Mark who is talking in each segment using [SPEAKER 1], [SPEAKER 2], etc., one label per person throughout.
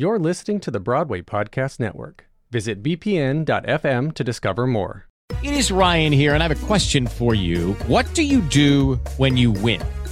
[SPEAKER 1] You're listening to the Broadway Podcast Network. Visit bpn.fm to discover more.
[SPEAKER 2] It is Ryan here, and I have a question for you. What do you do when you win?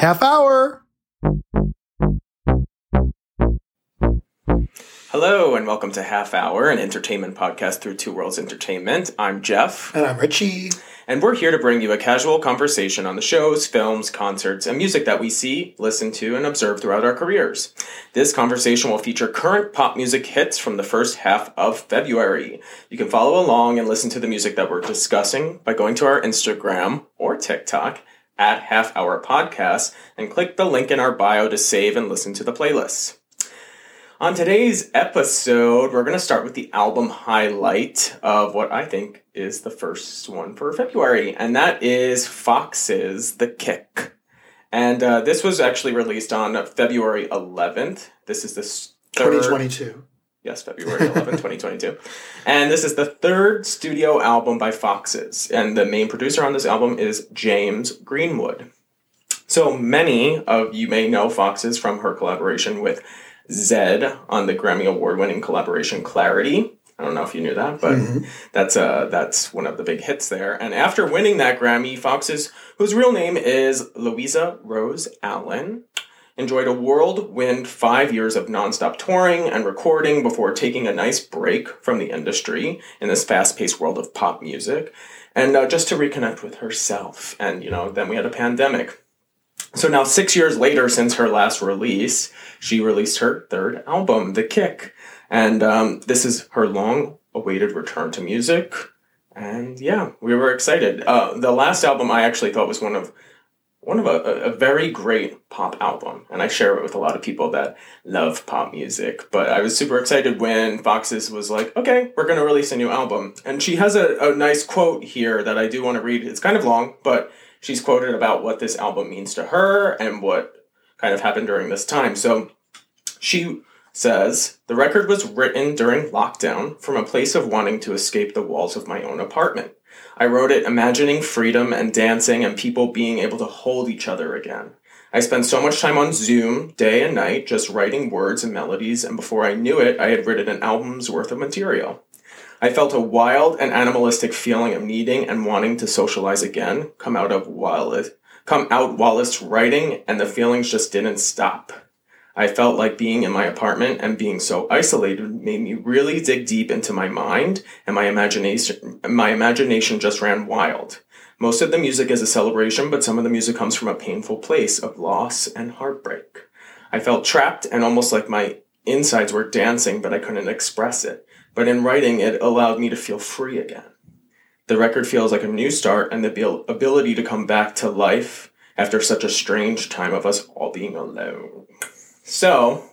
[SPEAKER 3] Half hour.
[SPEAKER 4] Hello, and welcome to Half Hour, an entertainment podcast through Two Worlds Entertainment. I'm Jeff.
[SPEAKER 3] And I'm Richie.
[SPEAKER 4] And we're here to bring you a casual conversation on the shows, films, concerts, and music that we see, listen to, and observe throughout our careers. This conversation will feature current pop music hits from the first half of February. You can follow along and listen to the music that we're discussing by going to our Instagram or TikTok at Half Hour Podcast and click the link in our bio to save and listen to the playlists. On today's episode, we're going to start with the album highlight of what I think is the first one for February, and that is Foxes' The Kick. And uh, this was actually released on February 11th. This is the
[SPEAKER 3] third, 2022.
[SPEAKER 4] Yes, February 11, 2022. And this is the third studio album by Foxes. And the main producer on this album is James Greenwood. So many of you may know Foxes from her collaboration with Zedd on the Grammy Award winning collaboration Clarity. I don't know if you knew that, but mm-hmm. that's uh that's one of the big hits there. And after winning that Grammy, Foxes, whose real name is Louisa Rose Allen, enjoyed a whirlwind five years of nonstop touring and recording before taking a nice break from the industry in this fast paced world of pop music and uh, just to reconnect with herself. And, you know, then we had a pandemic. So now, six years later, since her last release, she released her third album, The Kick. And um, this is her long awaited return to music. And yeah, we were excited. Uh, the last album I actually thought was one of one of a, a very great pop album, and I share it with a lot of people that love pop music. But I was super excited when Foxes was like, "Okay, we're going to release a new album," and she has a, a nice quote here that I do want to read. It's kind of long, but she's quoted about what this album means to her and what kind of happened during this time. So she says the record was written during lockdown from a place of wanting to escape the walls of my own apartment. I wrote it imagining freedom and dancing and people being able to hold each other again. I spent so much time on Zoom, day and night, just writing words and melodies, and before I knew it, I had written an album's worth of material. I felt a wild and animalistic feeling of needing and wanting to socialize again come out of Wallace, come out Wallace writing, and the feelings just didn't stop. I felt like being in my apartment and being so isolated made me really dig deep into my mind and my imagination my imagination just ran wild. Most of the music is a celebration, but some of the music comes from a painful place of loss and heartbreak. I felt trapped and almost like my insides were dancing, but I couldn't express it. But in writing, it allowed me to feel free again. The record feels like a new start and the ability to come back to life after such a strange time of us all being alone. So,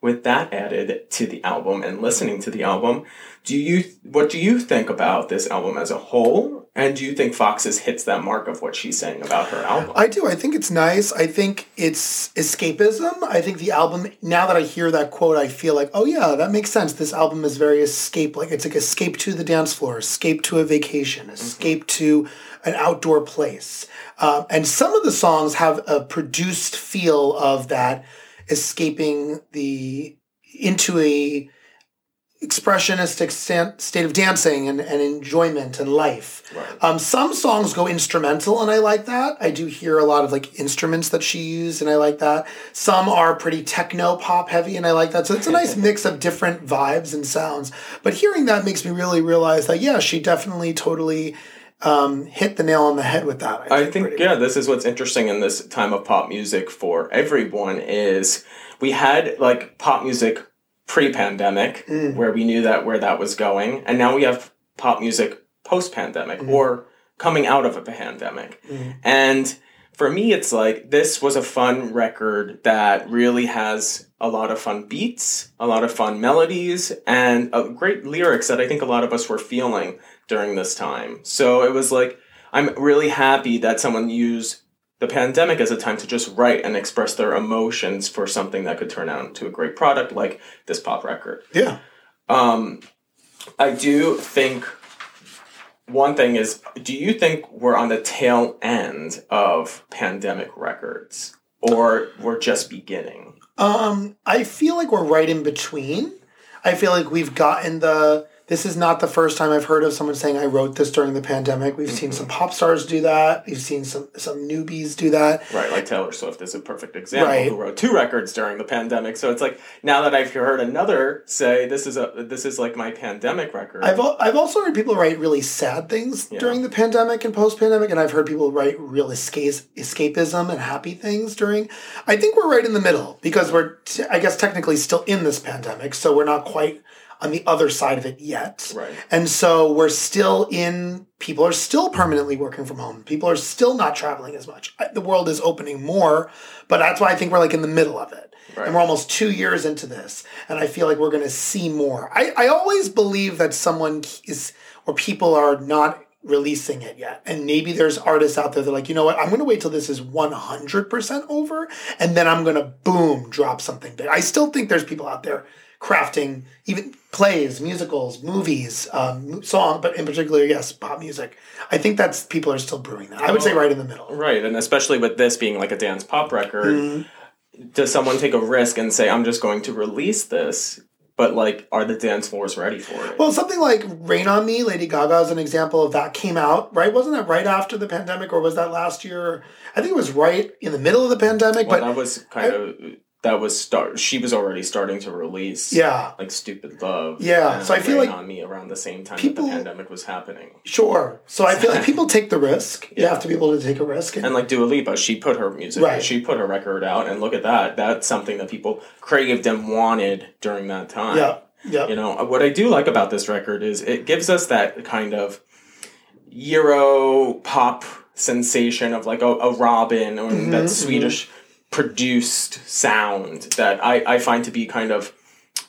[SPEAKER 4] with that added to the album and listening to the album, do you what do you think about this album as a whole? And do you think Foxes hits that mark of what she's saying about her album?
[SPEAKER 3] I do. I think it's nice. I think it's escapism. I think the album now that I hear that quote, I feel like, oh yeah, that makes sense. This album is very escape like it's like escape to the dance floor, escape to a vacation, mm-hmm. escape mm-hmm. to an outdoor place. Uh, and some of the songs have a produced feel of that escaping the into a expressionistic state of dancing and, and enjoyment and life. Um, some songs go instrumental, and I like that. I do hear a lot of like instruments that she used, and I like that. Some are pretty techno pop heavy, and I like that. So it's a nice mix of different vibes and sounds. But hearing that makes me really realize that yeah, she definitely totally um, hit the nail on the head with that.
[SPEAKER 4] I think
[SPEAKER 3] pretty
[SPEAKER 4] yeah, this is what's interesting in this time of pop music for everyone is we had like pop music pre-pandemic
[SPEAKER 3] Mm.
[SPEAKER 4] where we knew that where that was going, and now we have pop music post-pandemic
[SPEAKER 3] Mm.
[SPEAKER 4] or coming out of a pandemic. And for me, it's like this was a fun record that really has a lot of fun beats, a lot of fun melodies, and great lyrics that I think a lot of us were feeling during this time. So it was like, I'm really happy that someone used the pandemic as a time to just write and express their emotions for something that could turn out into a great product like this pop record.
[SPEAKER 3] Yeah.
[SPEAKER 4] Um, I do think one thing is do you think we're on the tail end of pandemic records or we're just beginning?
[SPEAKER 3] Um, I feel like we're right in between. I feel like we've gotten the. This is not the first time I've heard of someone saying I wrote this during the pandemic. We've seen some mm-hmm. pop stars do that. We've seen some some newbies do that.
[SPEAKER 4] Right, like Taylor Swift is a perfect example
[SPEAKER 3] Right.
[SPEAKER 4] who wrote two records during the pandemic. So it's like now that I've heard another say this is a this is like my pandemic record.
[SPEAKER 3] I've I've also heard people write really sad things during the pandemic and post pandemic, and I've heard people write real escape escapism and happy things during. I think we're right in the middle because we're t- I guess technically still in this pandemic, so we're not quite on the other side of it yet.
[SPEAKER 4] Right.
[SPEAKER 3] And so we're still in. People are still permanently working from home. People are still not traveling as much. The world is opening more, but that's why I think we're like in the middle of it. And we're almost two years into this, and I feel like we're going to see more. I, I always believe that someone is, or people are not releasing it yet. And maybe there's artists out there that are like, you know what, I'm going to wait till this is 100% over, and then I'm going to boom, drop something big. I still think there's people out there crafting even plays, musicals, movies, um, song, but in particular, yes, pop music. I think that's people are still brewing that. I would say right in the middle.
[SPEAKER 4] Right, and especially with this being like a dance pop record,
[SPEAKER 3] Mm-hmm.
[SPEAKER 4] does someone take a risk and say, "I'm just going to release this"? But like, are the dance floors ready for it?
[SPEAKER 3] Well, something like Rain on Me, Lady Gaga is an example of that came out, right? Wasn't that right after the pandemic or was that last year? I think it was right in the middle of the pandemic,
[SPEAKER 4] Well,
[SPEAKER 3] but
[SPEAKER 4] that was kind of that was start. She was already starting to release,
[SPEAKER 3] Yeah.
[SPEAKER 4] like "Stupid Love."
[SPEAKER 3] Yeah,
[SPEAKER 4] and
[SPEAKER 3] so I feel like
[SPEAKER 4] on me around the same time
[SPEAKER 3] people-
[SPEAKER 4] that the pandemic was happening.
[SPEAKER 3] sure. So I feel like people take the risk. You have to be able to take a risk.
[SPEAKER 4] And like Dua Lipa, she put her music,
[SPEAKER 3] Right.
[SPEAKER 4] she put her record out, and look at that. That's something that people craved and wanted during that time.
[SPEAKER 3] yeah, yeah.
[SPEAKER 4] You know, what I do like about this record is it gives us that kind of Euro pop sensation of like a, a Robyn or
[SPEAKER 3] Mm-hmm,
[SPEAKER 4] that Swedish produced sound that I, I find to be kind of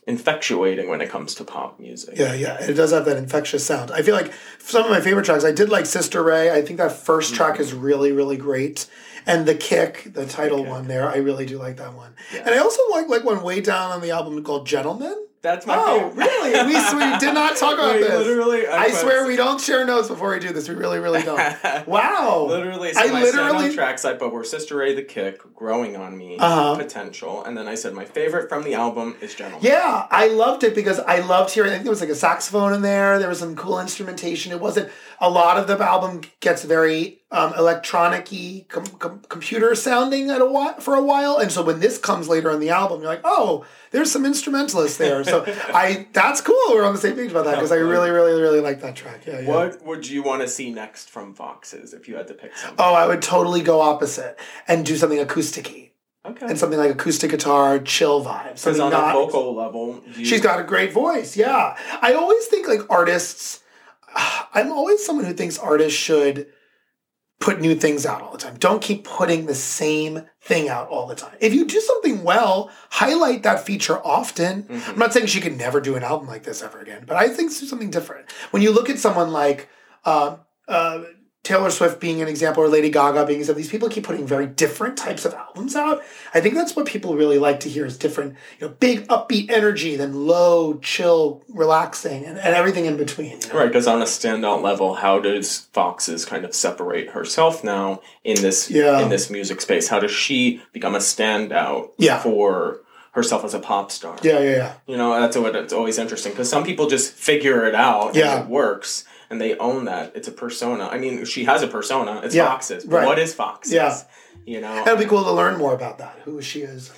[SPEAKER 4] infatuating when it comes to pop music.
[SPEAKER 3] Yeah, yeah, it does have that infectious sound. I feel like some of my favorite tracks. I did like Sister Ray. I think that 1st mm-hmm. track is really, really great, and the kick, the title one there, I really do like that one. And I also like like one way down on the album called Gentleman.
[SPEAKER 4] That's my
[SPEAKER 3] Oh,
[SPEAKER 4] favorite.
[SPEAKER 3] really? We, we did not talk about
[SPEAKER 4] Wait,
[SPEAKER 3] this.
[SPEAKER 4] literally, I
[SPEAKER 3] I, swear we don't share notes before we do this. We really, really don't. Wow.
[SPEAKER 4] Literally, so
[SPEAKER 3] I
[SPEAKER 4] my
[SPEAKER 3] literally.
[SPEAKER 4] literally tracks I put were Sister Ray the Kick, Growing on Me,
[SPEAKER 3] Uh-huh.
[SPEAKER 4] Potential, and then I said my favorite from the album is Gentleman.
[SPEAKER 3] Yeah, I loved it because I loved hearing. I think there was like a saxophone in there. There was some cool instrumentation. It wasn't a lot of the album gets very um, electronic-y, com- com- computer sounding at a while, for a while, and so when this comes later in the album, you're like, oh, there's some instrumentalists there. So I that's cool. We're on the same page about that because I really, really, really like that track. Yeah, yeah.
[SPEAKER 4] What would you want to see next from Foxes if you had to pick something?
[SPEAKER 3] Oh, I would totally go opposite and do something acoustic-y
[SPEAKER 4] okay.
[SPEAKER 3] and something like acoustic guitar, chill vibes.
[SPEAKER 4] Because on
[SPEAKER 3] not
[SPEAKER 4] a vocal level, you,
[SPEAKER 3] She's got a great voice. Yeah. I always think like artists, I'm always someone who thinks artists should put new things out all the time. Don't keep putting the same thing out all the time. If you do something well, highlight that feature often. I'm not saying she could never do an album like this ever again, but I think do something different. When you look at someone like uh, uh, Taylor Swift being an example or Lady Gaga being an example, these people keep putting very different types of albums out. I think that's what people really like to hear is different, you know, big upbeat energy, then low, chill, relaxing, and, and everything in between. you know?
[SPEAKER 4] Right, because on a standout level, how does Foxes kind of separate herself now in this
[SPEAKER 3] Yeah.
[SPEAKER 4] in this music space? How does she become a standout
[SPEAKER 3] Yeah.
[SPEAKER 4] for herself as a pop star.
[SPEAKER 3] Yeah, yeah, yeah.
[SPEAKER 4] You know, that's what it's always interesting because some people just figure it out
[SPEAKER 3] Yeah.
[SPEAKER 4] it works and they own that. It's a persona. I mean, she has a persona. It's
[SPEAKER 3] Yeah,
[SPEAKER 4] Foxes.
[SPEAKER 3] Right.
[SPEAKER 4] what is Foxes?
[SPEAKER 3] Yeah.
[SPEAKER 4] You know,
[SPEAKER 3] It'll be cool to learn more about that. Who she is.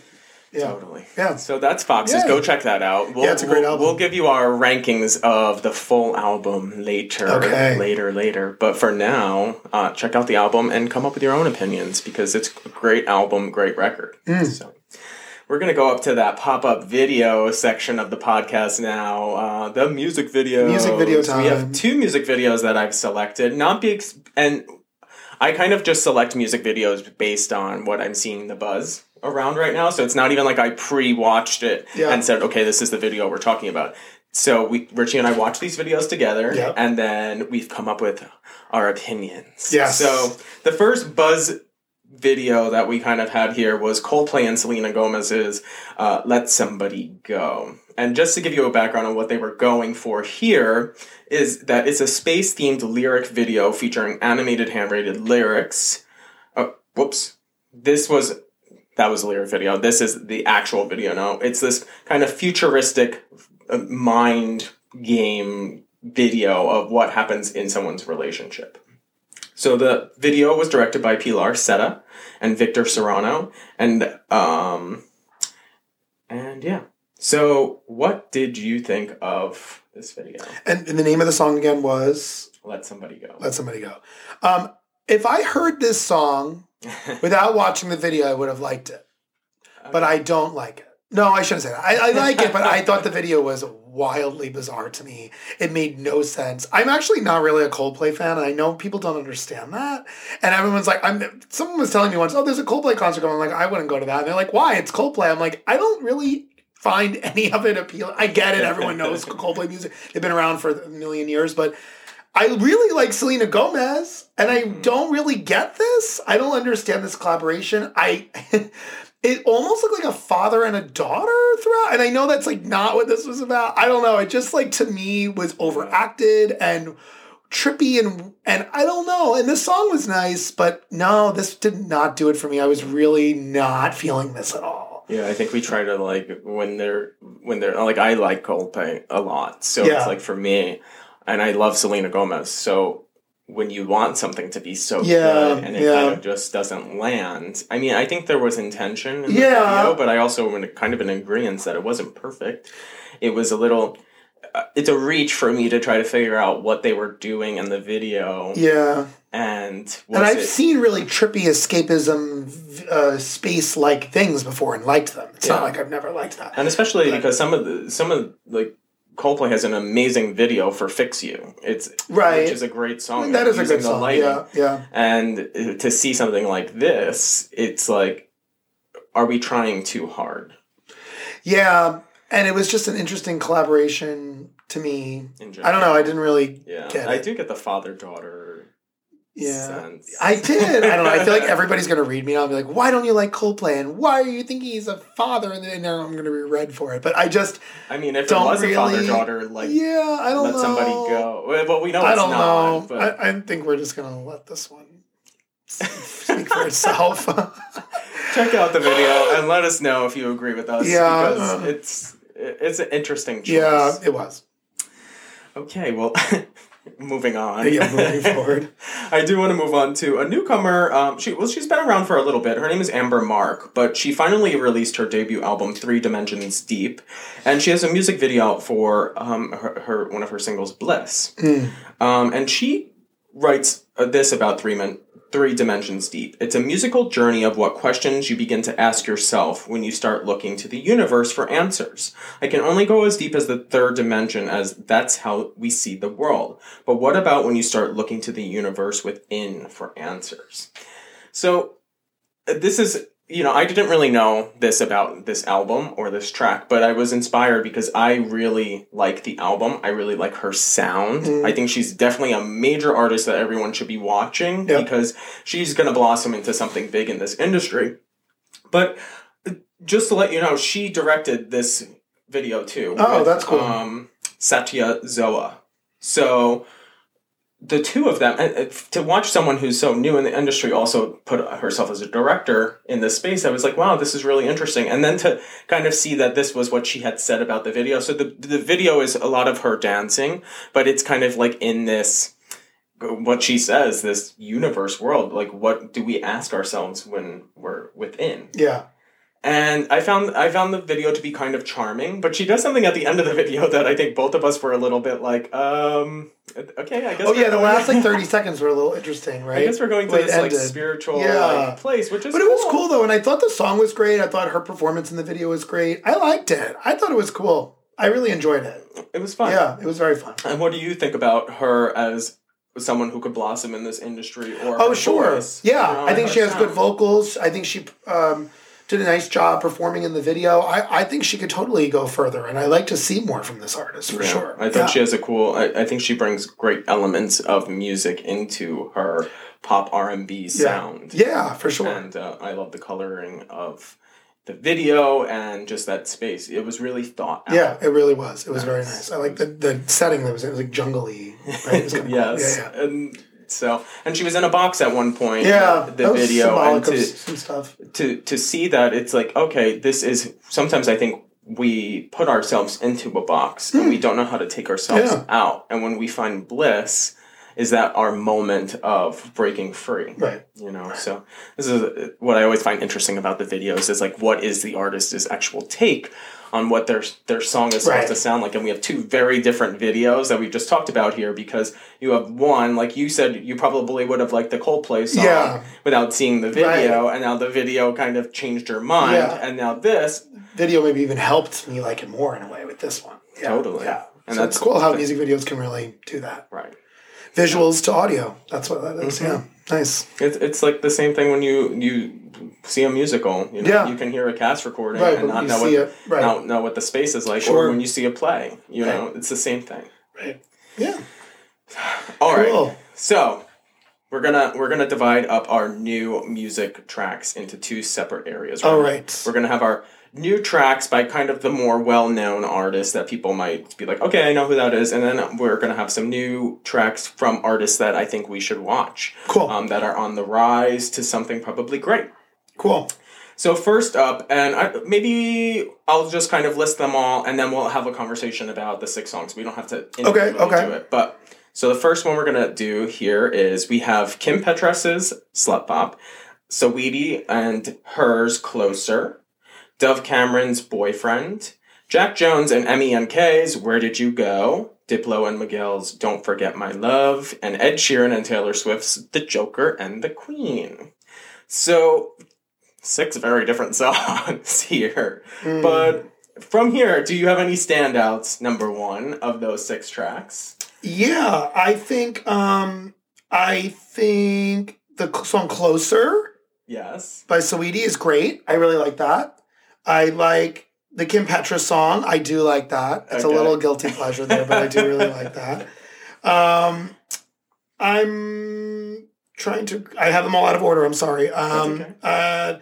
[SPEAKER 3] Yeah.
[SPEAKER 4] Totally.
[SPEAKER 3] Yeah.
[SPEAKER 4] So that's Foxes.
[SPEAKER 3] Yeah.
[SPEAKER 4] Go check that out. We'll,
[SPEAKER 3] Yeah, it's a great
[SPEAKER 4] we'll,
[SPEAKER 3] album.
[SPEAKER 4] We'll give you our rankings of the full album later,
[SPEAKER 3] Okay.
[SPEAKER 4] later, later. But for now, uh, check out the album and come up with your own opinions because it's a great album, great record.
[SPEAKER 3] Mm.
[SPEAKER 4] So we're gonna go up to that pop-up video section of the podcast now. Uh, the music videos.
[SPEAKER 3] Music video time.
[SPEAKER 4] We have two music videos that I've selected. Not be ex- and I kind of just select music videos based on what I'm seeing the buzz around right now. So it's not even like I pre-watched it
[SPEAKER 3] Yeah.
[SPEAKER 4] and said, "Okay, this is the video we're talking about." So we, Richie and I, watched these videos together,
[SPEAKER 3] Yep.
[SPEAKER 4] and then we've come up with our opinions.
[SPEAKER 3] Yes.
[SPEAKER 4] So the first buzz video that we kind of had here was Coldplay and Selena Gomez's uh, "Let Somebody Go." And just to give you a background on what they were going for here is that it's a space-themed lyric video featuring animated hand-rated lyrics. Oh, whoops. This was that was a lyric video. This is the actual video. No, it's this kind of futuristic uh, mind game video of what happens in someone's relationship. So the video was directed by Pilar Zeta and Victor Serrano, and um, and yeah. So what did you think of this video?
[SPEAKER 3] And, and the name of the song again was
[SPEAKER 4] Let somebody go.
[SPEAKER 3] Let Somebody Go. Um, if I heard this song without watching the video, I would have liked it. But I don't like it. No, I shouldn't say that. I, I like it, but I thought the video was wildly bizarre to me. It made no sense. I'm actually not really a Coldplay fan, and I know people don't understand that. And everyone's like, I'm. Someone was telling me once, oh, there's a Coldplay concert going. I'm like, I wouldn't go to that. And they're like, why? It's Coldplay. I'm like, I don't really find any of it appealing. I get it. Everyone knows Coldplay music. They've been around for a million years, but I really like Selena Gomez, and I mm-hmm. don't really get this. I don't understand this collaboration. I it almost looked like a father and a daughter throughout, and I know that's like not what this was about. I don't know. It just like to me was overacted and trippy and and I don't know. And the song was nice, but no, this did not do it for me. I was really not feeling this at all.
[SPEAKER 4] Yeah, I think we try to like when they're when they're like I like Coldplay a lot, so
[SPEAKER 3] Yeah.
[SPEAKER 4] it's like for me, and I love Selena Gomez. So when you want something to be so
[SPEAKER 3] Yeah,
[SPEAKER 4] good and it
[SPEAKER 3] yeah.
[SPEAKER 4] kind of just doesn't land, I mean, I think there was intention in the
[SPEAKER 3] Yeah.
[SPEAKER 4] video, but I also am kind of an agreement that it wasn't perfect. It was a little. Uh, it's a reach for me to try to figure out what they were doing in the video,
[SPEAKER 3] Yeah.
[SPEAKER 4] and
[SPEAKER 3] and I've
[SPEAKER 4] it-
[SPEAKER 3] seen really trippy escapism uh, space like things before and liked them. It's not like I've never liked that.
[SPEAKER 4] and especially because some of the some of like Coldplay has an amazing video for "Fix You." It's
[SPEAKER 3] Right.
[SPEAKER 4] which is a great song.
[SPEAKER 3] that is a good song.
[SPEAKER 4] lighting.
[SPEAKER 3] Yeah, yeah.
[SPEAKER 4] And to see something like this, it's like, are we trying too hard?
[SPEAKER 3] Yeah, and it was just an interesting collaboration to me.
[SPEAKER 4] In
[SPEAKER 3] I don't know. I didn't really
[SPEAKER 4] Yeah,
[SPEAKER 3] get
[SPEAKER 4] I do get the father daughter
[SPEAKER 3] Yeah,
[SPEAKER 4] sense.
[SPEAKER 3] I did. I don't know. I feel like everybody's gonna read me and I'll be like, "Why don't you like Coldplay?" and "Why are you thinking he's a father?" And then now I'm gonna be read for it. But I just
[SPEAKER 4] I mean, if
[SPEAKER 3] don't
[SPEAKER 4] it was
[SPEAKER 3] really.
[SPEAKER 4] a father daughter, like
[SPEAKER 3] yeah, I don't
[SPEAKER 4] let
[SPEAKER 3] know.
[SPEAKER 4] somebody go. But we know
[SPEAKER 3] I
[SPEAKER 4] it's
[SPEAKER 3] don't
[SPEAKER 4] not.
[SPEAKER 3] know.
[SPEAKER 4] But
[SPEAKER 3] I, I think we're just gonna let this one speak for itself.
[SPEAKER 4] check out the video and let us know if you agree with us.
[SPEAKER 3] Yeah,
[SPEAKER 4] because
[SPEAKER 3] uh,
[SPEAKER 4] it's it's an interesting choice.
[SPEAKER 3] yeah, it was.
[SPEAKER 4] Okay, well, moving on.
[SPEAKER 3] Yeah, moving forward.
[SPEAKER 4] I do want to move on to a newcomer. Um, she well, she's been around for a little bit. Her name is Amber Mark, but she finally released her debut album, Three Dimensions Deep, and she has a music video for um, her, her one of her singles, Bliss. Um, and she writes uh, this about three men. Three Dimensions Deep. It's a musical journey of what questions you begin to ask yourself when you start looking to the universe for answers. I can only go as deep as the third dimension, as that's how we see the world. But what about when you start looking to the universe within for answers? So, this is, you know, I didn't really know this about this album or this track, but I was inspired because I really like the album. I really like her sound. I think she's definitely a major artist that everyone should be watching
[SPEAKER 3] Yep.
[SPEAKER 4] because she's going to blossom into something big in this industry. But uh, just to let you know, she directed this video too.
[SPEAKER 3] Oh, that's cool.
[SPEAKER 4] Um, Satya Zoa. So the two of them uh, to watch someone who's so new in the industry also put herself as a director in this space i was like wow this is really interesting. And then to kind of see that this was what she had said about the video. So the, the video is a lot of her dancing but it's kind of like in this what she says this universe world like what do we ask ourselves when we're within?
[SPEAKER 3] Yeah.
[SPEAKER 4] And I found I found the video to be kind of charming, but she does something at the end of the video that I think both of us were a little bit like, um, okay, I guess.
[SPEAKER 3] Oh yeah, the last like thirty seconds were a little interesting, right?
[SPEAKER 4] I guess we're going to this like spiritual
[SPEAKER 3] Yeah.
[SPEAKER 4] like, place, which is.
[SPEAKER 3] But it was cool though, and I thought the song was great. I thought her performance in the video was great. I liked it. I thought it was cool. I really enjoyed it.
[SPEAKER 4] It was fun.
[SPEAKER 3] Yeah, it was very fun.
[SPEAKER 4] And what do you think about her as someone who could blossom in this industry? Or
[SPEAKER 3] Oh sure,
[SPEAKER 4] voice,
[SPEAKER 3] yeah.
[SPEAKER 4] you know,
[SPEAKER 3] I think she has good vocals. I think she um, did a nice job performing in the video. I, I think she could totally go further, and I like to see more from this artist for
[SPEAKER 4] Yeah,
[SPEAKER 3] sure.
[SPEAKER 4] I think
[SPEAKER 3] Yeah.
[SPEAKER 4] she has a cool. I, I think she brings great elements of music into her pop R and B sound.
[SPEAKER 3] Yeah, for sure.
[SPEAKER 4] and uh, I love the coloring of the video and just that space. It was really thought out.
[SPEAKER 3] yeah, it really was. It was very nice. I like the, the setting that was. It was like jungly. Right? It was kinda cool.
[SPEAKER 4] yes,
[SPEAKER 3] Yeah, yeah.
[SPEAKER 4] and so and she was in a box at one point.
[SPEAKER 3] Yeah,
[SPEAKER 4] the video and to
[SPEAKER 3] some stuff.
[SPEAKER 4] to to see that it's like okay, this is sometimes I think we put ourselves into a box and we don't know how to take ourselves
[SPEAKER 3] Hmm. Yeah.
[SPEAKER 4] out, and when we find bliss. Is that our moment of breaking free?
[SPEAKER 3] Right.
[SPEAKER 4] You know, so this is what I always find interesting about the videos is like what is the artist's actual take on what their their song is supposed
[SPEAKER 3] Right.
[SPEAKER 4] to sound like, and we have two very different videos that we've just talked about here because you have one like you said you probably would have liked the Coldplay song
[SPEAKER 3] Yeah.
[SPEAKER 4] without seeing the video, and now the video kind of changed your mind,
[SPEAKER 3] Yeah.
[SPEAKER 4] and now this
[SPEAKER 3] Video maybe even helped me like it more in a way with this one. Yeah,
[SPEAKER 4] Totally.
[SPEAKER 3] Yeah.
[SPEAKER 4] And
[SPEAKER 3] so
[SPEAKER 4] that's
[SPEAKER 3] it's cool how music videos can really do that.
[SPEAKER 4] right.
[SPEAKER 3] Visuals to audio. That's what that is,
[SPEAKER 4] Mm-hmm.
[SPEAKER 3] Yeah. Nice.
[SPEAKER 4] It's, it's like the same thing when you you see a musical. You know,
[SPEAKER 3] Yeah.
[SPEAKER 4] you can hear a cast recording
[SPEAKER 3] Right,
[SPEAKER 4] and not know what
[SPEAKER 3] it, right.
[SPEAKER 4] not know what the space is like,
[SPEAKER 3] Sure.
[SPEAKER 4] or when you see a play. You know, it's the same thing.
[SPEAKER 3] Right. Yeah.
[SPEAKER 4] All right.
[SPEAKER 3] Cool.
[SPEAKER 4] So we're gonna we're gonna divide up our new music tracks into two separate areas.
[SPEAKER 3] All right.
[SPEAKER 4] We're gonna have our new tracks by kind of the more well-known artists that people might be like, okay, I know who that is, and then we're gonna have some new tracks from artists that I think we should watch.
[SPEAKER 3] Cool.
[SPEAKER 4] Um, that are on the rise to something probably great.
[SPEAKER 3] Cool.
[SPEAKER 4] So first up, and I, maybe I'll just kind of list them all, and then we'll have a conversation about the six songs. We don't have to individually
[SPEAKER 3] okay.
[SPEAKER 4] do it, but so the first one we're gonna do here is we have Kim Petras's "Slut Pop," Saweetie and H.E.R.'s "Closer," Dove Cameron's "Boyfriend," Jax Jones and MNEK's "Where Did You Go," Diplo and Miguel's "Don't Forget My Love," and Ed Sheeran and Taylor Swift's "The Joker and the Queen." So six very different songs here. But from here, do you have any standouts, number one, of those six tracks?
[SPEAKER 3] Yeah, I think um I think the song Closer
[SPEAKER 4] Yes.
[SPEAKER 3] by Saweetie is great. I really like that. I like the Kim Petra song. I do like that. It's
[SPEAKER 4] Okay.
[SPEAKER 3] a little guilty pleasure there, but I do really like that. Um I'm trying to I have them all out of order. I'm sorry. Um
[SPEAKER 4] okay.
[SPEAKER 3] uh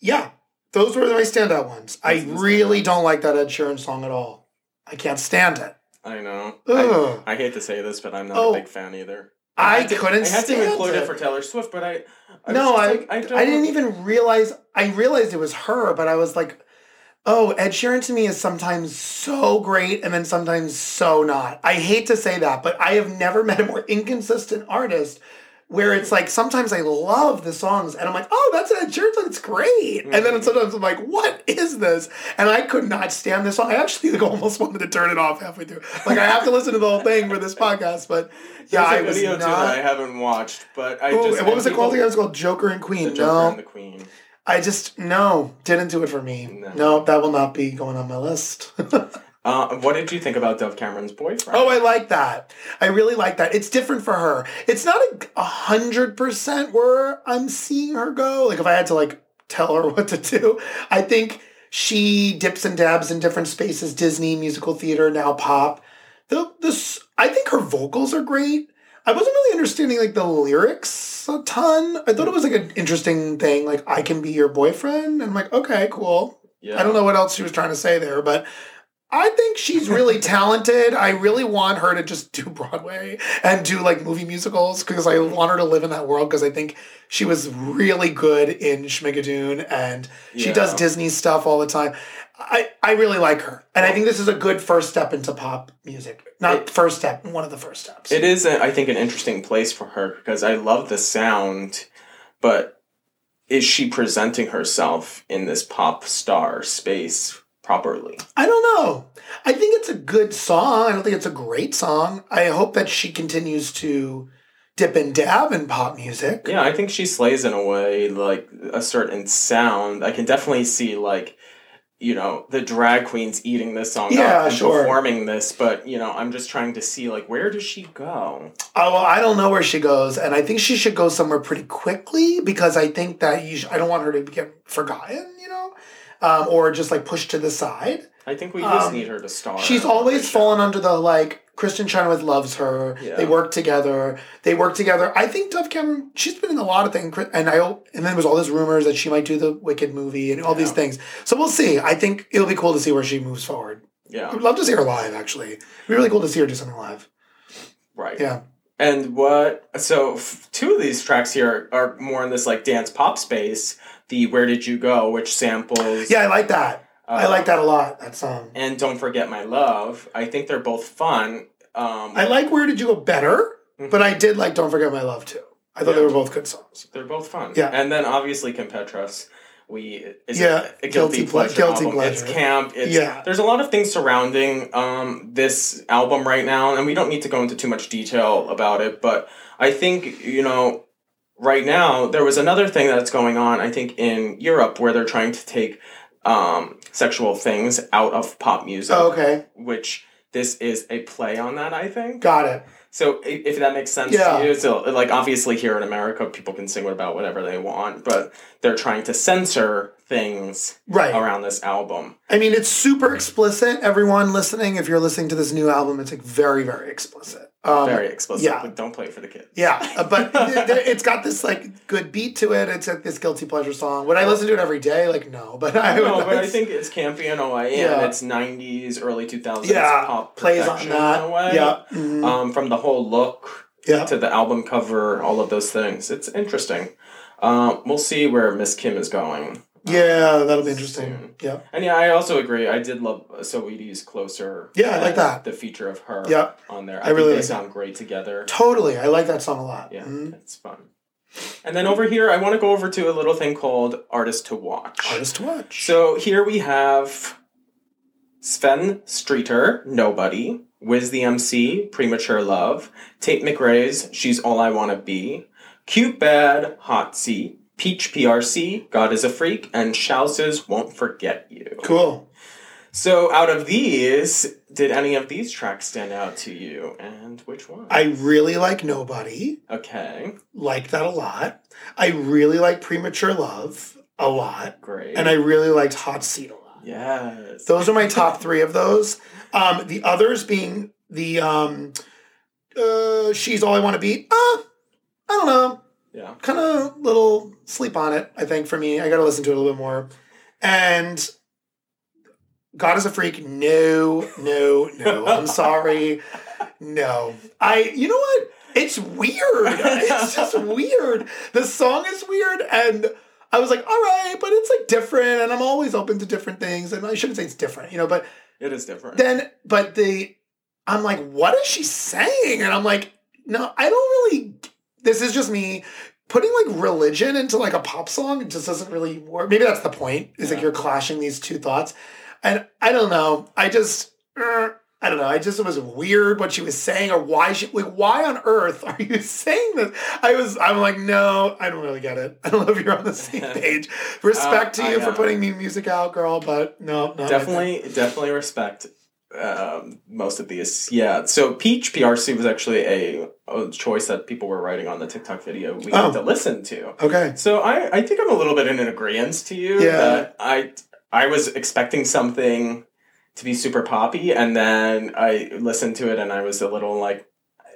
[SPEAKER 3] yeah, those were my standout ones. I
[SPEAKER 4] Those are
[SPEAKER 3] really don't like that Ed Sheeran song at all. I can't stand it.
[SPEAKER 4] I know. I, I hate to say this, but I'm not
[SPEAKER 3] Oh.
[SPEAKER 4] a big fan either.
[SPEAKER 3] I
[SPEAKER 4] to-
[SPEAKER 3] couldn't
[SPEAKER 4] I had to include it.
[SPEAKER 3] it.
[SPEAKER 4] for Taylor Swift, but I. I
[SPEAKER 3] no, I,
[SPEAKER 4] like,
[SPEAKER 3] I,
[SPEAKER 4] don't-
[SPEAKER 3] didn't even realize. I realized it was her, but I was like, oh, Ed Sheeran to me is sometimes so great and then sometimes so not. I hate to say that, but I have never met a more inconsistent artist where it's like sometimes I love the songs and I'm like, oh, that's an Ed Sheeran song. It's great. And
[SPEAKER 4] Mm-hmm.
[SPEAKER 3] then sometimes I'm like, what is this? And I could not stand this song. I actually like, almost wanted to turn it off halfway through. Like I have to listen to the whole thing for this podcast, but yeah, I
[SPEAKER 4] There's a
[SPEAKER 3] was
[SPEAKER 4] video
[SPEAKER 3] not.
[SPEAKER 4] too that I haven't watched, but I
[SPEAKER 3] Oh,
[SPEAKER 4] just.
[SPEAKER 3] what was it called again? It was called Joker and Queen.
[SPEAKER 4] The Joker
[SPEAKER 3] no,
[SPEAKER 4] and the Queen.
[SPEAKER 3] I just no, didn't do it for me.
[SPEAKER 4] No.
[SPEAKER 3] No, that will not be going on my list.
[SPEAKER 4] Uh, what did you think about Dove Cameron's boyfriend?
[SPEAKER 3] oh, I like that. I really like that. It's different for her. It's not a hundred percent where I'm seeing her go. Like if I had to like tell her what to do, I think she dips and dabs in different spaces: Disney, musical theater, now pop. The this, I think her vocals are great. I wasn't really understanding like the lyrics a ton. I thought it was like an interesting thing, like I can be your boyfriend. And I'm like, okay, cool.
[SPEAKER 4] yeah.
[SPEAKER 3] I don't know what else she was trying to say there, but I think she's really talented. I really want her to just do Broadway and do like movie musicals because I want her to live in that world because I think she was really good in Schmigadoon and she does Disney stuff all the time. I, I really like her. And I think this is a good first step into pop music. Not first step, one of the first steps.
[SPEAKER 4] It is, a, I think, an interesting place for her because I love the sound, but is she presenting herself in this pop star space properly?
[SPEAKER 3] I don't know. I think it's a good song. I don't think it's a great song. I hope that she continues to dip and dab in pop music.
[SPEAKER 4] Yeah, I think she slays in a way, like a certain sound. I can definitely see, like, you know, the drag queens eating this song
[SPEAKER 3] Yeah,
[SPEAKER 4] up and
[SPEAKER 3] sure.
[SPEAKER 4] performing this, but, you know, I'm just trying to see, like, where does she go?
[SPEAKER 3] Oh, well, I don't know where she goes, and I think she should go somewhere pretty quickly because I think that you sh- I don't want her to get forgotten, you know, um, or just like pushed to the side.
[SPEAKER 4] I think we just
[SPEAKER 3] Um,
[SPEAKER 4] need her to star.
[SPEAKER 3] She's always
[SPEAKER 4] the show.
[SPEAKER 3] fallen under the like Kristin Chenoweth loves her.
[SPEAKER 4] Yeah.
[SPEAKER 3] They work together. They work together. I think Dove Cameron. She's been in a lot of things, and I. And then there was all these rumors that she might do the Wicked movie and all these things. So we'll see. I think it'll be cool to see where she moves forward.
[SPEAKER 4] Yeah,
[SPEAKER 3] I'd love to see her live. Actually, It'd be really cool to see her do something live.
[SPEAKER 4] right.
[SPEAKER 3] Yeah.
[SPEAKER 4] And what? So f- two of these tracks here are more in this like dance pop space. The "Where Did You Go," which samples
[SPEAKER 3] Yeah, I like that. I
[SPEAKER 4] Uh,
[SPEAKER 3] like that a lot. That song.
[SPEAKER 4] and "Don't Forget My Love." I think they're both fun. Um,
[SPEAKER 3] I like Where Did You Go better, but I did like Don't Forget My Love too. I thought they were both good songs.
[SPEAKER 4] they're both fun.
[SPEAKER 3] Yeah.
[SPEAKER 4] and then obviously Kim Petras. We is
[SPEAKER 3] Yeah,
[SPEAKER 4] a, a
[SPEAKER 3] guilty
[SPEAKER 4] guilty, pleasure.
[SPEAKER 3] guilty
[SPEAKER 4] album. It's camp. It's,
[SPEAKER 3] Yeah.
[SPEAKER 4] there's a lot of things surrounding um, this album right now, and we don't need to go into too much detail about it. But I think you know, right now there was another thing that's going on. I think in Europe where they're trying to take um, sexual things out of pop music,
[SPEAKER 3] Oh, okay,
[SPEAKER 4] which this is a play on that. I think.
[SPEAKER 3] got it.
[SPEAKER 4] So if that makes sense
[SPEAKER 3] Yeah.
[SPEAKER 4] to you, so like obviously here in America, people can sing about whatever they want, but they're trying to censor things
[SPEAKER 3] Right.
[SPEAKER 4] around this album.
[SPEAKER 3] I mean, it's super explicit. Everyone listening, if you're listening to this new album, it's like very, very explicit. Um,
[SPEAKER 4] Very explicit.
[SPEAKER 3] yeah.
[SPEAKER 4] don't play it for the kids.
[SPEAKER 3] Yeah, uh, but th- it's got this like good beat to it. It's like this guilty pleasure song. Would I listen to it every day? Like no, but I would.
[SPEAKER 4] No, but I think it's campy in a way,
[SPEAKER 3] Yeah.
[SPEAKER 4] it's '90s, early 2000s
[SPEAKER 3] Yeah,
[SPEAKER 4] pop
[SPEAKER 3] plays on that.
[SPEAKER 4] in a way.
[SPEAKER 3] Yeah, mhm.
[SPEAKER 4] Um, from the whole look
[SPEAKER 3] Yeah.
[SPEAKER 4] to the album cover, all of those things. It's interesting. Um, we'll see where Miss Kim is going.
[SPEAKER 3] Yeah, that'll be interesting.
[SPEAKER 4] soon.
[SPEAKER 3] Yeah,
[SPEAKER 4] And yeah, I also agree. I did love Saweetie's Closer.
[SPEAKER 3] Yeah, I like that.
[SPEAKER 4] The feature of her
[SPEAKER 3] Yeah.
[SPEAKER 4] on there.
[SPEAKER 3] I
[SPEAKER 4] I, think
[SPEAKER 3] really
[SPEAKER 4] they
[SPEAKER 3] like
[SPEAKER 4] sound great together.
[SPEAKER 3] totally. I like that song a lot.
[SPEAKER 4] Yeah,
[SPEAKER 3] Mhm.
[SPEAKER 4] it's fun. And then over here, I want to go over to a little thing called Artist to Watch.
[SPEAKER 3] Artist to watch.
[SPEAKER 4] So here we have Sevyn Streeter, Nobody, WizTheMc, Premature Love, Tate McRae's She's All I Wanna Be, CuteBad, Hot Seat, Peach PRC, God is a Freak, and Shouse's Won't Forget You.
[SPEAKER 3] Cool.
[SPEAKER 4] So out of these, did any of these tracks stand out to you? And which one?
[SPEAKER 3] I really like Nobody.
[SPEAKER 4] okay,
[SPEAKER 3] Like that a lot. I really like Premature Love a lot,
[SPEAKER 4] great.
[SPEAKER 3] and I really liked Hot Seat a lot.
[SPEAKER 4] yes.
[SPEAKER 3] Those are my top three of those. Um, the others being the um, uh, "She's All I Want to Be." Uh, I don't know.
[SPEAKER 4] Yeah.
[SPEAKER 3] Kind of little sleep on it. I think for me, I got to listen to it a little bit more. And God is a freak. No, no, no. I'm sorry. No. I. You know what? It's weird. It's just weird. The song is weird, and I was like, all right, but it's like different, and I'm always open to different things. And I shouldn't say it's different, you know, but
[SPEAKER 4] It is different.
[SPEAKER 3] then but the i'm like what is she saying and i'm like no i don't really this is just me putting like religion into like a pop song it just doesn't really work maybe that's the point is like you're clashing these two thoughts and i don't know i just er, I don't know. I just it was weird what she was saying, or why she like why on earth are you saying this? I was I'm like no, I don't really get it. I don't know if you're on the same page. Respect
[SPEAKER 4] Uh,
[SPEAKER 3] to you
[SPEAKER 4] I
[SPEAKER 3] for putting new music out, girl, but no, not
[SPEAKER 4] definitely definitely respect um, most of these yeah so peach prc was actually a, a choice that people were writing on the tiktok video we
[SPEAKER 3] Oh.
[SPEAKER 4] had to listen to
[SPEAKER 3] Okay.
[SPEAKER 4] so I, I think i'm a little bit in an agreement to you
[SPEAKER 3] Yeah.
[SPEAKER 4] that i i was expecting something to be super poppy and then i listened to it and i was a little like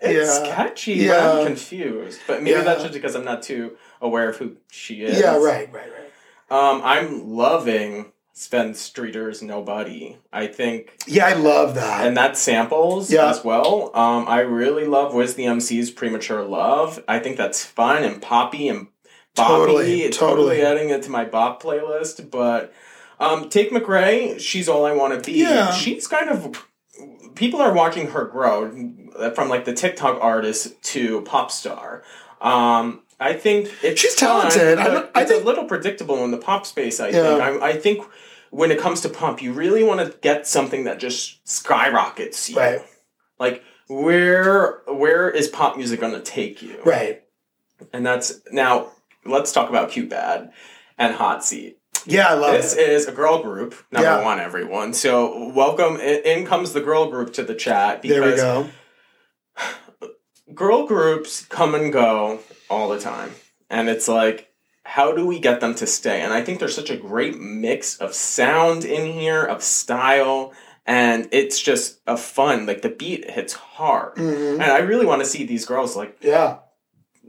[SPEAKER 4] it's
[SPEAKER 3] Yeah.
[SPEAKER 4] catchy but
[SPEAKER 3] Yeah.
[SPEAKER 4] i'm confused but maybe
[SPEAKER 3] Yeah.
[SPEAKER 4] that's just because i'm not too aware of who she is
[SPEAKER 3] Yeah, right, right, right.
[SPEAKER 4] um, I'm loving Sevyn Streeter's Nobody. I think
[SPEAKER 3] Yeah, I love that.
[SPEAKER 4] and that samples
[SPEAKER 3] Yeah.
[SPEAKER 4] as well. Um, I really love WizTheMc's Premature Love. I think that's fun and poppy and boppy.
[SPEAKER 3] Totally,
[SPEAKER 4] totally,
[SPEAKER 3] totally.
[SPEAKER 4] adding it to my bop playlist. But um, Tate McRae, she's all I want to be.
[SPEAKER 3] Yeah.
[SPEAKER 4] She's kind of people are watching her grow from like the TikTok artist to pop star. Um, I think it's
[SPEAKER 3] She's
[SPEAKER 4] fun,
[SPEAKER 3] talented. I
[SPEAKER 4] but
[SPEAKER 3] don't- I
[SPEAKER 4] it's
[SPEAKER 3] think-
[SPEAKER 4] a little predictable in the pop space. I
[SPEAKER 3] Yeah.
[SPEAKER 4] think. I, I think when it comes to pop, you really want to get something that just skyrockets you.
[SPEAKER 3] Right.
[SPEAKER 4] Like where where is pop music going to take you?
[SPEAKER 3] right.
[SPEAKER 4] And that's now. Let's talk about CuteBad and Hot Seat.
[SPEAKER 3] Yeah, I love
[SPEAKER 4] This
[SPEAKER 3] it.
[SPEAKER 4] is a girl group, number
[SPEAKER 3] Yeah.
[SPEAKER 4] one, everyone. So welcome. In comes the girl group to the chat.
[SPEAKER 3] There we
[SPEAKER 4] because
[SPEAKER 3] go.
[SPEAKER 4] girl groups come and go all the time. And it's like, how do we get them to stay? And I think there's such a great mix of sound in here, of style, and it's just a fun. Like the beat hits hard.
[SPEAKER 3] Mhm.
[SPEAKER 4] And I really want to see these girls like
[SPEAKER 3] Yeah.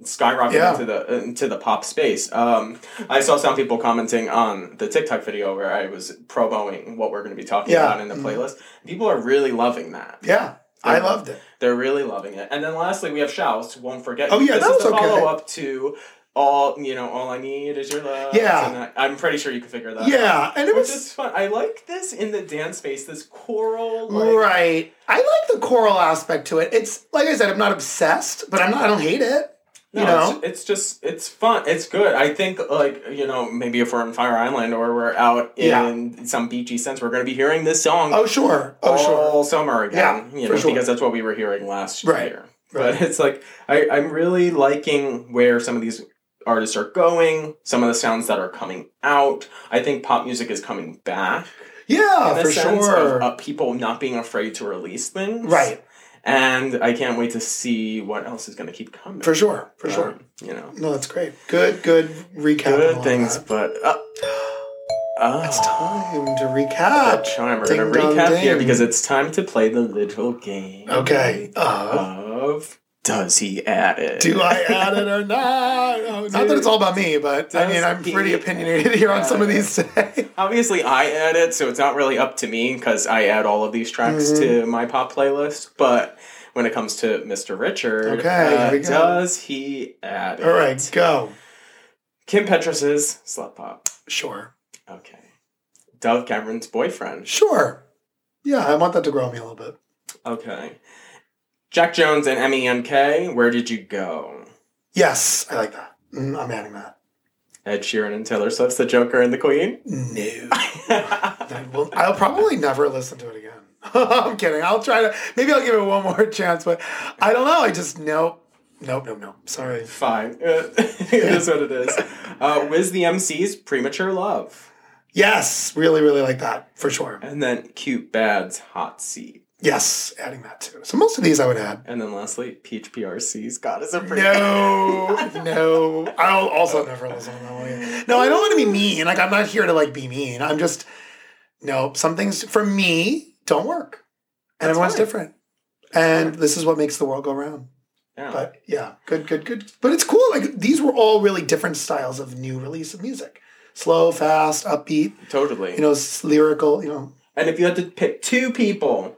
[SPEAKER 4] skyrocket
[SPEAKER 3] Yeah.
[SPEAKER 4] into the into the pop space. Um, I saw some people commenting on the TikTok video where I was promoting what we're going to be talking
[SPEAKER 3] Yeah.
[SPEAKER 4] about in the
[SPEAKER 3] Mhm.
[SPEAKER 4] playlist. People are really loving that.
[SPEAKER 3] Yeah. I loved it.
[SPEAKER 4] They're really loving it. And then lastly, we have Shouse. Won't forget.
[SPEAKER 3] Oh, yeah,
[SPEAKER 4] this
[SPEAKER 3] that
[SPEAKER 4] is the
[SPEAKER 3] was okay.
[SPEAKER 4] follow up to all. You know, all I need is your love.
[SPEAKER 3] Yeah.
[SPEAKER 4] I, am pretty sure you can figure that. out.
[SPEAKER 3] Yeah, and it
[SPEAKER 4] Which
[SPEAKER 3] was
[SPEAKER 4] is fun. I like this in the dance space. This choral. Like,
[SPEAKER 3] right. I like the choral aspect to it. It's like I said, I'm not obsessed, but I'm not. I don't hate it.
[SPEAKER 4] No,
[SPEAKER 3] you know.
[SPEAKER 4] it's, it's just it's fun. It's good. I think like you know maybe if we're on Fire Island or we're out
[SPEAKER 3] Yeah.
[SPEAKER 4] in some beachy sense, we're going to be hearing this song.
[SPEAKER 3] Oh sure. Oh
[SPEAKER 4] all
[SPEAKER 3] sure.
[SPEAKER 4] summer again.
[SPEAKER 3] Yeah,
[SPEAKER 4] you know,
[SPEAKER 3] sure.
[SPEAKER 4] because that's what we were hearing last
[SPEAKER 3] Right,
[SPEAKER 4] year. But it's like I, I'm really liking where some of these artists are going, some of the sounds that are coming out. I think pop music is coming back.
[SPEAKER 3] Yeah, for sure.
[SPEAKER 4] Of, uh, people not being afraid to release things.
[SPEAKER 3] right.
[SPEAKER 4] And I can't wait to see what else is going to keep coming.
[SPEAKER 3] For sure. For sure.
[SPEAKER 4] Um, you know,
[SPEAKER 3] No, that's great. Good. Good recap.
[SPEAKER 4] good things,
[SPEAKER 3] that.
[SPEAKER 4] but. Uh, oh.
[SPEAKER 3] It's time to recap.
[SPEAKER 4] Chime. We're going to recap here because it's time to play the little game.
[SPEAKER 3] Okay. Uh,
[SPEAKER 4] Of does he add it?
[SPEAKER 3] do I add it or not? Oh, not that it's all about me, but I mean, I'm pretty opinionated here on some of these today.
[SPEAKER 4] Obviously, I add it, so it's not really up to me because I add all of these tracks
[SPEAKER 3] Mm-hmm.
[SPEAKER 4] to my pop playlist. But when it comes to Mr. Richard,
[SPEAKER 3] Okay,
[SPEAKER 4] uh,
[SPEAKER 3] here we go.
[SPEAKER 4] does he add it?
[SPEAKER 3] all right, go.
[SPEAKER 4] Kim Petras's Slut Pop.
[SPEAKER 3] Sure.
[SPEAKER 4] Okay. Dove Cameron's boyfriend.
[SPEAKER 3] Sure. Yeah, I want that to grow me a little bit.
[SPEAKER 4] Okay. Jax Jones and MNEK, Where Did You Go?
[SPEAKER 3] Yes, I like that. Mm, I'm adding that.
[SPEAKER 4] Ed Sheeran and Taylor Swift's The Joker and the Queen.
[SPEAKER 3] No. Will, I'll probably never listen to it again. I'm kidding. I'll try to. Maybe I'll give it one more chance, but I don't know. I just nope, nope, nope, nope. Sorry.
[SPEAKER 4] Fine. it is what it is. Uh, WizTheMc's Premature Love.
[SPEAKER 3] Yes, really, really like that for sure.
[SPEAKER 4] And then CuteBad's Hot Seat.
[SPEAKER 3] Yes, adding that too. So most of these I would add.
[SPEAKER 4] And then lastly, Peach PRC's God is a Freak.
[SPEAKER 3] No, no. I'll also never listen to that one. No, I don't want to be mean. Like I'm not here to like be mean. I'm just no. Some things for me don't work, and everyone's
[SPEAKER 4] fine.
[SPEAKER 3] different. And this is what makes the world go round.
[SPEAKER 4] Yeah.
[SPEAKER 3] But yeah, good, good, good. But it's cool. Like these were all really different styles of new release of music. Slow, fast, upbeat.
[SPEAKER 4] totally.
[SPEAKER 3] You know, lyrical. You know,
[SPEAKER 4] and if you had to pick two people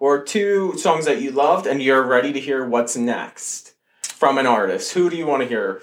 [SPEAKER 4] or two songs that you loved and you're ready to hear what's next from an artist, who do you want to hear?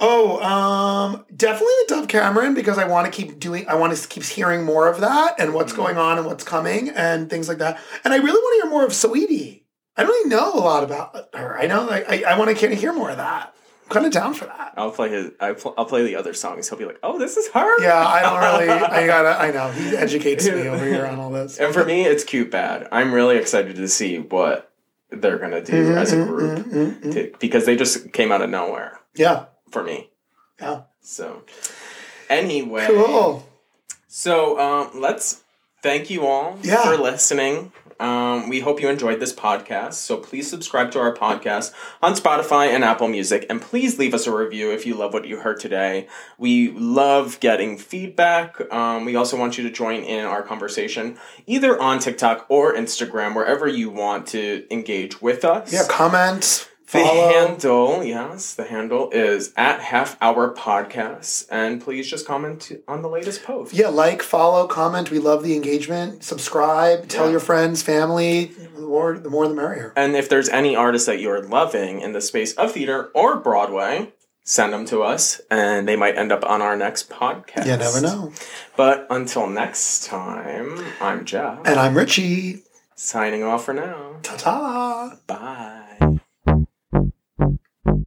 [SPEAKER 3] Oh, um, definitely the Dove Cameron because I want to keep doing. I want to keep hearing more of that and what's going on and what's coming and things like that. And I really want to hear more of Saweetie. I don't really know a lot about her. I know, like, I, I want to kind of hear more of that. Kind of down for that.
[SPEAKER 4] I'll play his. I pl- I'll play the other songs. He'll be like, "Oh, this is her."
[SPEAKER 3] Yeah, I don't really. I gotta. I know he educates me over here on all this.
[SPEAKER 4] And for me, it's CuteBad. I'm really excited to see what they're gonna do
[SPEAKER 3] Mm-hmm,
[SPEAKER 4] as a group to- because they just came out of nowhere
[SPEAKER 3] Yeah,
[SPEAKER 4] for me.
[SPEAKER 3] yeah,
[SPEAKER 4] So, anyway,
[SPEAKER 3] cool.
[SPEAKER 4] So um, let's thank you all
[SPEAKER 3] Yeah.
[SPEAKER 4] for listening. Um, we hope you enjoyed this podcast. So please subscribe to our podcast on Spotify and Apple Music, and please leave us a review if you love what you heard today. We love getting feedback. Um, we also want you to join in our conversation either on TikTok or Instagram, wherever you want to engage with us.
[SPEAKER 3] Yeah, comment,
[SPEAKER 4] The
[SPEAKER 3] Follow.
[SPEAKER 4] handle, yes, the handle is at Half Hour Podcasts, and please just comment on the latest post.
[SPEAKER 3] Yeah, like, follow, comment. We love the engagement. Subscribe. Tell
[SPEAKER 4] Yeah.
[SPEAKER 3] your friends, family. The more, the more, the merrier.
[SPEAKER 4] And if there's any artists that you're loving in the space of theater or Broadway, send them to us, and they might end up on our next podcast.
[SPEAKER 3] You never know.
[SPEAKER 4] But until next time, I'm Jeff,
[SPEAKER 3] And I'm Richie.
[SPEAKER 4] signing off for now.
[SPEAKER 3] Ta ta.
[SPEAKER 4] Bye.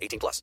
[SPEAKER 5] 18 plus.